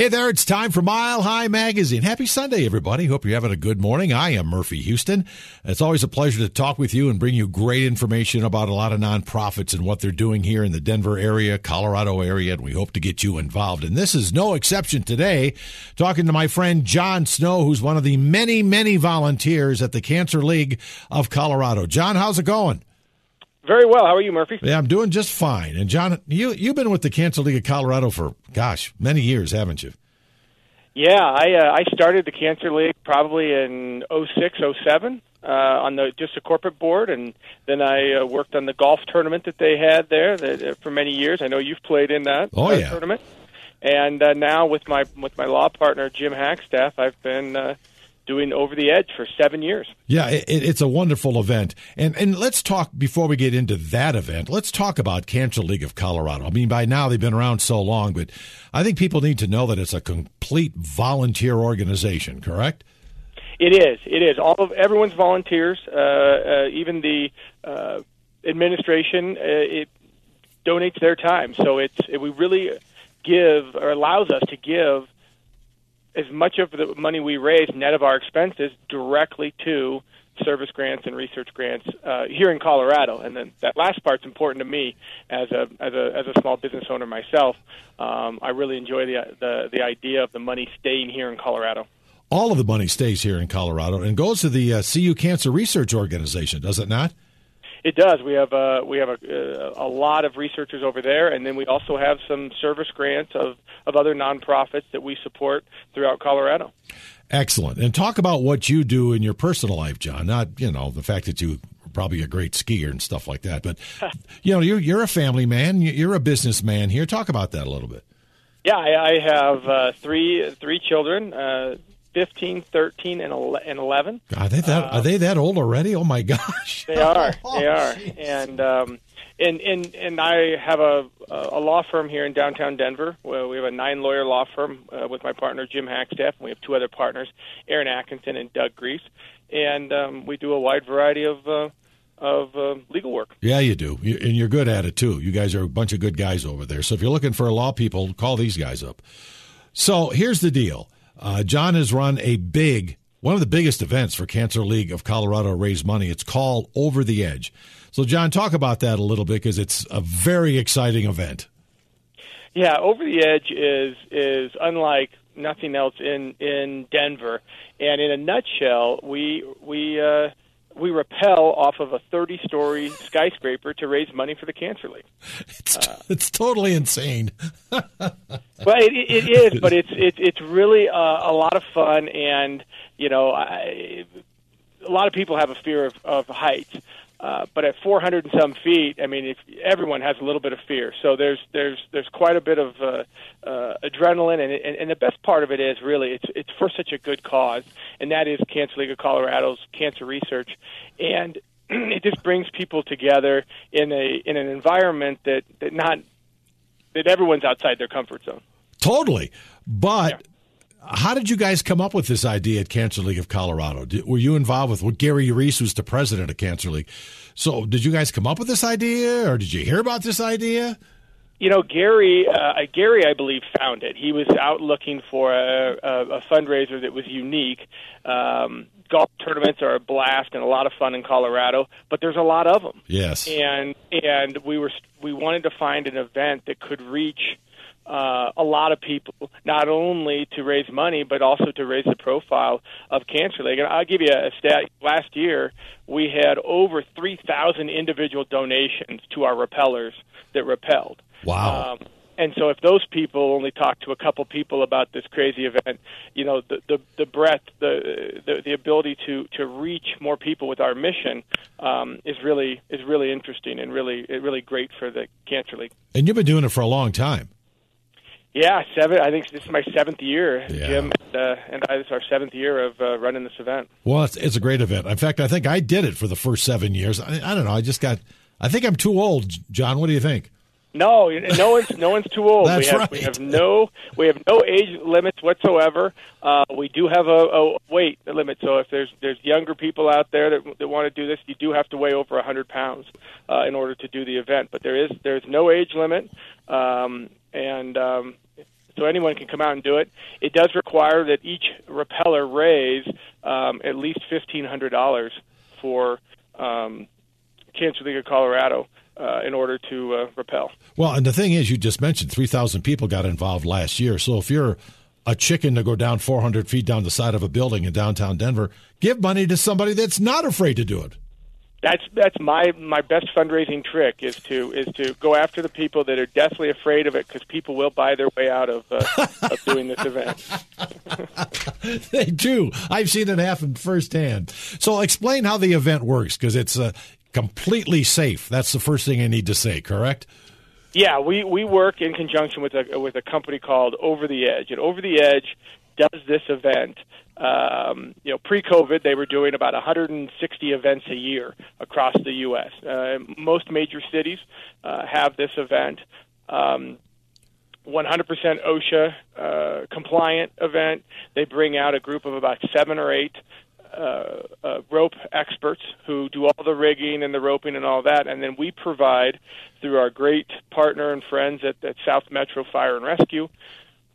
Hey there, it's time for Mile High Magazine. Happy Sunday, everybody. Hope you're having a good morning. I am Murphy Houston. It's always a pleasure to talk with you and bring you great information about a lot of nonprofits and what they're doing here in the Denver area, Colorado area, and we hope to get you involved. And this is no exception today. Talking to my friend John Snow, who's one of the many, many volunteers at the Cancer League of Colorado. John, how's it going? Very well. How are you, Murphy? Yeah, I'm doing just fine. And John, you you've been with the Cancer League of Colorado for gosh, many years, haven't you? Yeah, I uh, I started the Cancer League probably in '06, '07 uh, on the just a corporate board, and then I uh, worked on the golf tournament that they had there that, uh, for many years. I know you've played in that Oh, uh, yeah. tournament. And uh, now with my with my law partner Jim Hackstaff, I've been uh, doing Over the Edge for seven years. Yeah, it, it's a wonderful event. And and let's talk before we get into that event. Let's talk about Cancer League of Colorado. I mean, by now they've been around so long, but I think people need to know that it's a complete volunteer organization. Correct? It is. It is. All of everyone's volunteers, uh, uh, even the uh, administration. Uh, it donates their time, so it's it, we really give or allows us to give as much of the money we raise, net of our expenses, directly to service grants and research grants uh, here in Colorado. And then that last part's important to me as a as a as a small business owner myself. Um, I really enjoy the the the idea of the money staying here in Colorado. All of the money stays here in Colorado and goes to the uh, CU Cancer Research Organization, does it not? It does. We have uh, we have a, a lot of researchers over there, and then we also have some service grants of, of other nonprofits that we support throughout Colorado. Excellent. And talk about what you do in your personal life, John. Not you know the fact that you probably a great skier and stuff like that, but you know you're you're a family man. You're a businessman here. Talk about that a little bit. Yeah, I, I have uh, three three children, uh, 15, 13, and 11. Are they that are they that old already? Oh my gosh! They are. Oh, they are. And um, and and and I have a a law firm here in downtown Denver. Well, we have a nine lawyer law firm uh, with my partner Jim Hackstaff, and we have two other partners, Aaron Atkinson and Doug Griess, and um, we do a wide variety of uh, of uh, legal work. Yeah, you do, You- and you're good at it too. You guys are a bunch of good guys over there. So if you're looking for a law people, call these guys up. So here's the deal: uh, John has run a big, one of the biggest events for Cancer League of Colorado raise money. It's called Over the Edge. So John, talk about that a little bit because it's a very exciting event. Yeah, Over the Edge is is unlike nothing else in in Denver, and in a nutshell, we we uh, we rappel off of a 30 story skyscraper to raise money for the Cancer League. It's it's totally insane. Well, it, it is, but it's it's it's really uh, a lot of fun, and you know, I, a lot of people have a fear of, of heights. Uh, but at 400 and some feet, I mean, if everyone has a little bit of fear, so there's there's there's quite a bit of uh, uh, adrenaline, and, and and the best part of it is really it's it's for such a good cause, and that is Cancer League of Colorado's cancer research, and it just brings people together in a in an environment that that not that everyone's outside their comfort zone. Totally. But how did you guys come up with this idea at Cancer League of Colorado? Did, were you involved with well, Gary Reese, who's the president of Cancer League? So did you guys come up with this idea, or did you hear about this idea? You know, Gary, uh, Gary, I believe, found it. He was out looking for a, a, a fundraiser that was unique. Um, golf tournaments are a blast and a lot of fun in Colorado, but there's a lot of them. Yes. and and we were we wanted to find an event that could reach uh, a lot of people, not only to raise money but also to raise the profile of Cancer League. And I'll give you a stat. Last year, we had over three thousand individual donations to our repellers that repelled. Wow. Um, and so, if those people only talk to a couple people about this crazy event, you know, the the, the breadth, the, the the ability to to reach more people with our mission um, is really is really interesting and really really great for the Cancer League. and you've been doing it for a long time. Yeah, seven. I think this is my seventh year, Yeah. Jim, and, uh, and I. This is our seventh year of uh, running this event. Well, it's, it's a great event. In fact, I think I did it for the first seven years. I, I don't know. I just got. I think I'm too old, John. What do you think? No, no one's no one's too old. That's we have right. we have no we have no age limits whatsoever. Uh, we do have a, a weight limit, so if there's there's younger people out there that that want to do this, you do have to weigh over a hundred pounds uh, in order to do the event. But there is there's no age limit, um, and um, so anyone can come out and do it. It does require that each repeller raise um, at least fifteen hundred dollars for um, Cancer League of Colorado. Uh, in order to uh, repel. Well, and the thing is, you just mentioned 3,000 people got involved last year. So if you're a chicken to go down 400 feet down the side of a building in downtown Denver, give money to somebody that's not afraid to do it that's that's my my best fundraising trick is to is to go after the people that are deathly afraid of it because people will buy their way out of uh, of doing this event. they do. I've seen it happen firsthand. So explain how the event works because it's uh, completely safe. That's the first thing I need to say. Correct. Yeah, we, we work in conjunction with a with a company called Over the Edge, and Over the Edge does this event um, you know, pre-COVID, they were doing about 160 events a year across the U.S. Uh, most major cities uh, have this event. Um, 100% OSHA uh, compliant event. They bring out a group of about seven or eight uh, uh, rope experts who do all the rigging and the roping and all that, and then we provide through our great partner and friends at, at South Metro Fire and Rescue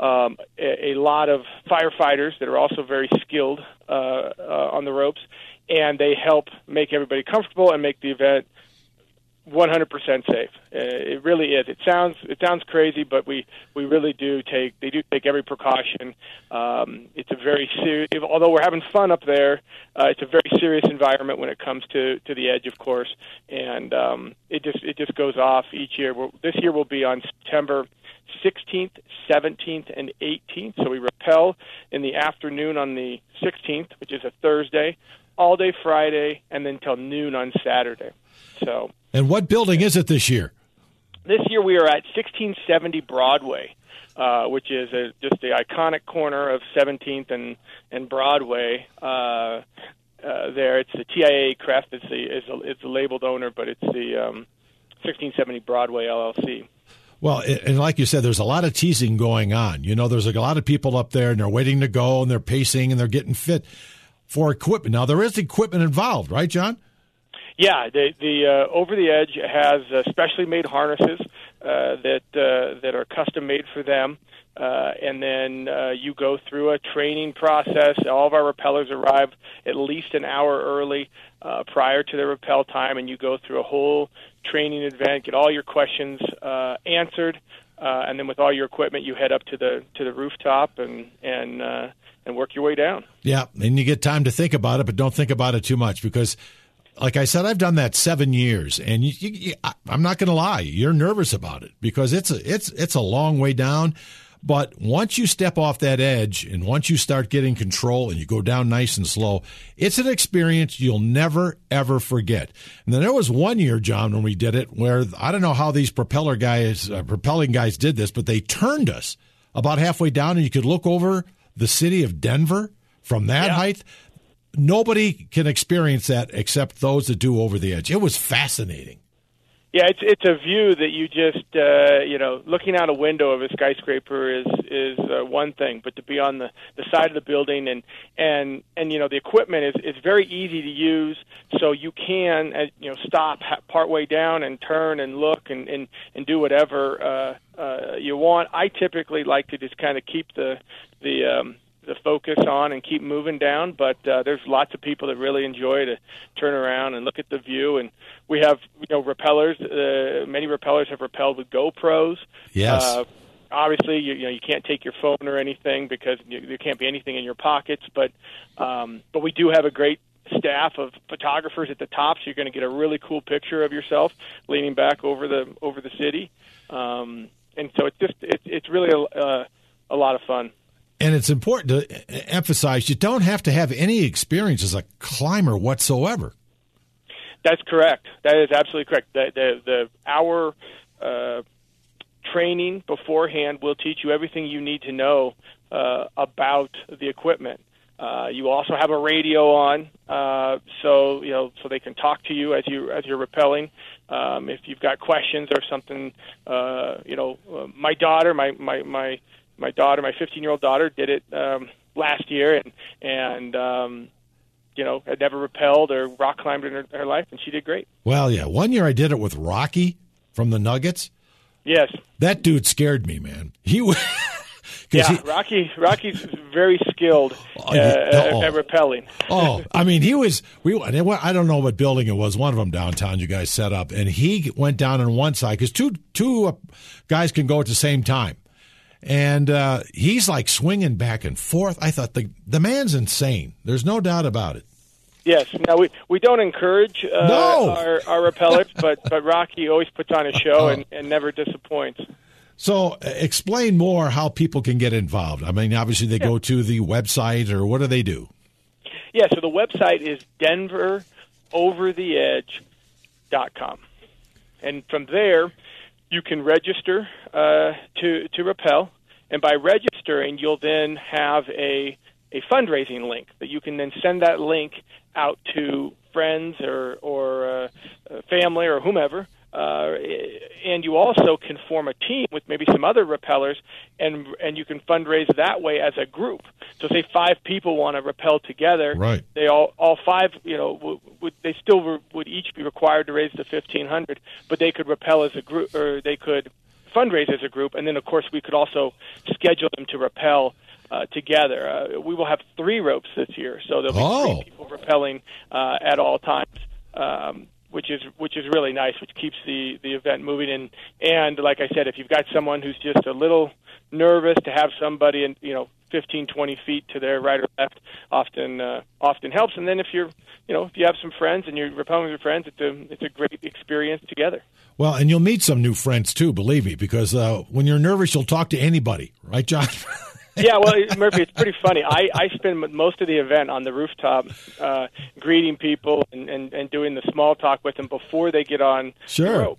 um, a, a lot of firefighters that are also very skilled uh, uh, on the ropes, and they help make everybody comfortable and make the event 100% safe. Uh, it really is. It sounds it sounds crazy, but we we really do take they do take every precaution. Um, it's a very serious. Although we're having fun up there, uh, it's a very serious environment when it comes to to the edge, of course. And um, it just it just goes off each year. We're, this year will be on September 16th, 17th, and 18th. So we rappel in the afternoon on the 16th, which is a Thursday, all day Friday, and then till noon on Saturday. So. And what building is it this year? This year we are at 1670 Broadway. Uh, which is a, just the iconic corner of 17th and and Broadway. Uh, uh, there, it's the TIAA-CREF. It's the is, a, the labeled owner, but it's the um, 1670 Broadway LLC. Well, and like you said, there's a lot of teasing going on. You know, there's a lot of people up there and they're waiting to go and they're pacing and they're getting fit for equipment. Now, there is equipment involved, right, John? Yeah, the, the uh, Over the Edge has uh, specially made harnesses uh, that uh, that are custom made for them, uh, and then uh, you go through a training process. All of our repellers arrive at least an hour early uh, prior to the rappel time, and you go through a whole training event, get all your questions uh, answered, uh, and then with all your equipment, you head up to the to the rooftop and and uh, and work your way down. Yeah, and you get time to think about it, but don't think about it too much because, like I said, I've done that seven years, and you, you, you, I'm not going to lie, you're nervous about it because it's a it's it's a long way down. But once you step off that edge and once you start getting control and you go down nice and slow, it's an experience you'll never, ever forget. And then there was one year, John, when we did it where I don't know how these propeller guys, uh, propelling guys did this, but they turned us about halfway down and you could look over the city of Denver from that yeah. height. Nobody can experience that except those that do over the edge. It was fascinating. Yeah, it's it's a view that you just uh, you know looking out a window of a skyscraper is is uh, one thing, but to be on the the side of the building and and and you know the equipment is is very easy to use, so you can uh, you know stop part way down and turn and look and and and do whatever uh, uh, you want. I typically like to just kind of keep the the um, the focus on and keep moving down. But uh, there's lots of people that really enjoy to turn around and look at the view. And we have you know repellers. Uh, many repellers have repelled with GoPros. Yes. Uh, obviously, you, you know you can't take your phone or anything because you, there can't be anything in your pockets. But um, but we do have a great staff of photographers at the top, so you're going to get a really cool picture of yourself leaning back over the over the city. Um, and so it's just it's it's really a, uh, a lot of fun. And it's important to emphasize you don't have to have any experience as a climber whatsoever. That's correct. That is absolutely correct. The the, the our uh, training beforehand will teach you everything you need to know uh, about the equipment. Uh, you also have a radio on, uh, so you know, so they can talk to you as you as you're rappelling. Um, if you've got questions or something, uh, you know, uh, my daughter, my my my my daughter, my 15 year old daughter, did it um, last year, and and um, you know had never rappelled or rock climbed in her, her life, and she did great. Well, yeah, one year I did it with Rocky from the Nuggets. Yes, that dude scared me, man. He was. Yeah, he, Rocky. Rocky's very skilled uh, at, at repelling. oh, I mean, he was. We. I don't know what building it was. One of them downtown. You guys set up, and he went down on one side because two two uh, guys can go at the same time, and uh, he's like swinging back and forth. I thought the the man's insane. There's no doubt about it. Yes. Now we we don't encourage uh, no. our our repellers, but but Rocky always puts on a show and, and never disappoints. So, uh, explain more how people can get involved. I mean, obviously they yeah. go to the website, or what do they do? Yeah. So the website is DenverOverTheEdge.com, and from there you can register uh, to to repel, and by registering, you'll then have a a fundraising link that you can then send that link out to friends or or uh, family or whomever. Uh, and you also can form a team with maybe some other repellers, and and you can fundraise that way as a group. So, say five people want to repel together, right? They all all five, you know, would, would they still re- would each be required to raise the fifteen hundred, but they could repel as a group, or they could fundraise as a group, and then of course we could also schedule them to repel uh, together. Uh, we will have three ropes this year, so there'll be oh. three people rappelling uh, at all times. Um, which is which is really nice, which keeps the the event moving. And and like I said, if you've got someone who's just a little nervous to have somebody in you know 15, 20 feet to their right or left, often uh, often helps. And then if you're you know if you have some friends and you're rappelling with your friends, it's a it's a great experience together. Well, and you'll meet some new friends too, believe me, because uh, when you're nervous, you'll talk to anybody, right, John? yeah, well, Murphy, it's pretty funny. I I spend most of the event on the rooftop, uh, greeting people and, and and doing the small talk with them before they get on sure. the rope,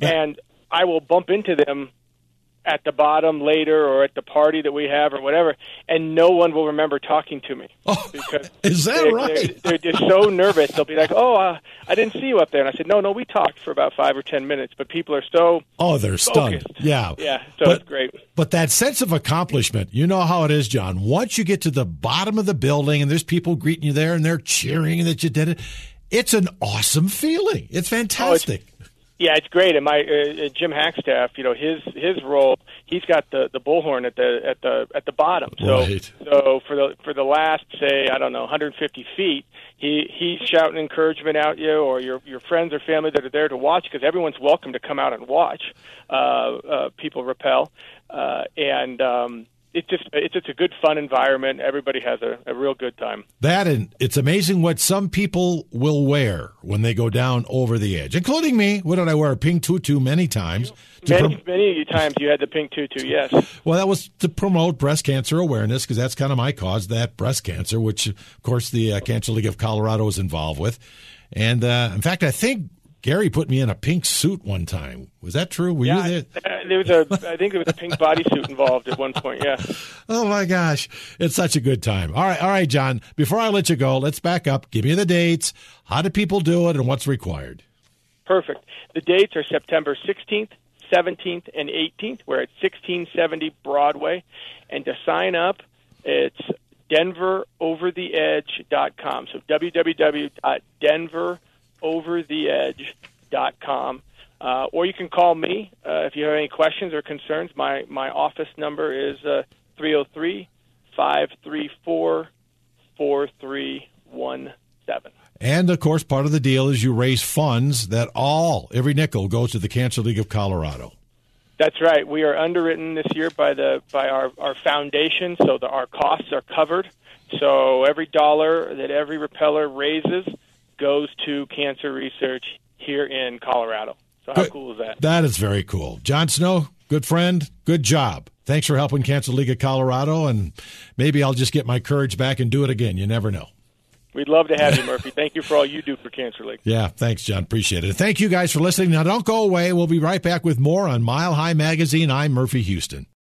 and I will bump into them at the bottom later or at the party that we have or whatever, and no one will remember talking to me. Oh, because is that they, right? They're, they're, just so nervous. They'll be like, "Oh, uh, I didn't see you up there," and I said, "No, no, we talked for about five or ten minutes." But people are so oh, they're focused. stunned. Yeah, yeah. So but, it's great. But that sense of accomplishment, you know how it is, John. Once you get to the bottom of the building and there's people greeting you there and they're cheering that you did it, it's an awesome feeling. It's fantastic. Oh, it's, yeah, it's great. And my uh, uh, Jim Hackstaff, you know, his his role, he's got the the bullhorn at the at the at the bottom. So right. so for the for the last say I don't know 150 feet, he he's shouting encouragement out you or your your friends or family that are there to watch because everyone's welcome to come out and watch uh, uh, people repel. Uh, and um, it's just it's just a good fun environment. Everybody has a, a real good time. That and it's amazing what some people will wear when they go down over the edge, including me. What did I wear? A pink tutu many times. Many prom- many times you had the pink tutu. Yes. Well, that was to promote breast cancer awareness because that's kind of my cause. That breast cancer, which of course the uh, Cancer League of Colorado is involved with. And uh, in fact, I think Gary put me in a pink suit one time. Was that true? Were yeah, you there? Uh, there was a, I think there was a pink bodysuit involved at one point. Yeah. Oh my gosh, it's such a good time. All right, all right, John. Before I let you go, let's back up. Give me the dates. How do people do it, and what's required? Perfect. The dates are September 16th, 17th, and 18th. We're at 1670 Broadway, and to sign up, it's DenverOverTheEdge.com. So www.denver overtheedge.com. Uh, or you can call me uh, if you have any questions or concerns. My, my office number is uh, 303 534 4317. And of course, part of the deal is you raise funds that all, every nickel goes to the Cancer League of Colorado. That's right. We are underwritten this year by the by our, our foundation, so the, our costs are covered. So every dollar that every repeller raises goes to cancer research here in Colorado. So how good. cool is that? That is very cool. John Snow, good friend, good job. Thanks for helping Cancer League of Colorado, and maybe I'll just get my courage back and do it again. You never know. We'd love to have you, Murphy. Thank you for all you do for Cancer League. Yeah, thanks, John. Appreciate it. Thank you guys for listening. Now, don't go away. We'll be right back with more on Mile High Magazine. I'm Murphy Houston.